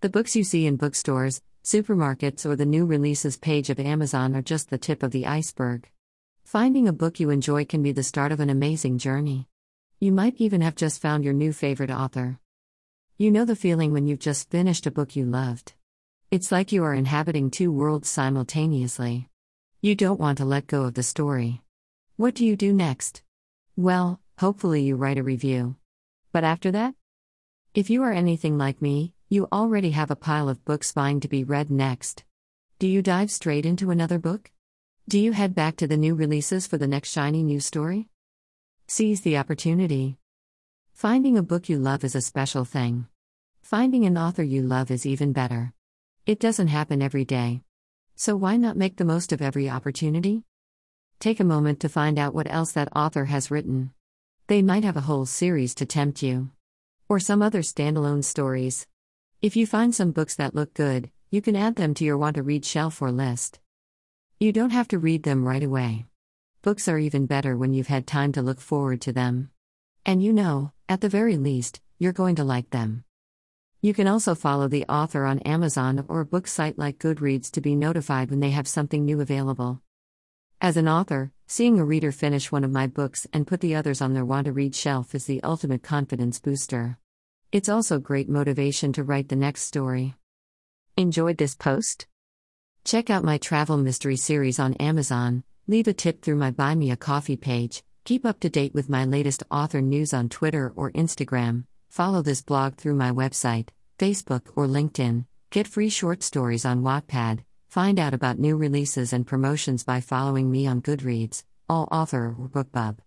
The books you see in bookstores, supermarkets, or the new releases page of Amazon are just the tip of the iceberg. Finding a book you enjoy can be the start of an amazing journey. You might even have just found your new favorite author. You know the feeling when you've just finished a book you loved. It's like you are inhabiting two worlds simultaneously. You don't want to let go of the story. What do you do next? Well, hopefully you write a review. But after that? If you are anything like me, you already have a pile of books vying to be read next. Do you dive straight into another book? Do you head back to the new releases for the next shiny new story? Seize the opportunity. Finding a book you love is a special thing. Finding an author you love is even better. It doesn't happen every day. So why not make the most of every opportunity? Take a moment to find out what else that author has written. They might have a whole series to tempt you. Or some other standalone stories. If you find some books that look good, you can add them to your want to read shelf or list. You don't have to read them right away. Books are even better when you've had time to look forward to them. And you know, at the very least, you're going to like them. You can also follow the author on Amazon or a book site like Goodreads to be notified when they have something new available. As an author, seeing a reader finish one of my books and put the others on their want to read shelf is the ultimate confidence booster. It's also great motivation to write the next story. Enjoyed this post? Check out my travel mystery series on Amazon, leave a tip through my Buy Me a Coffee page, keep up to date with my latest author news on Twitter or Instagram, follow this blog through my website, Facebook, or LinkedIn, get free short stories on Wattpad, find out about new releases and promotions by following me on Goodreads, All Author or BookBub.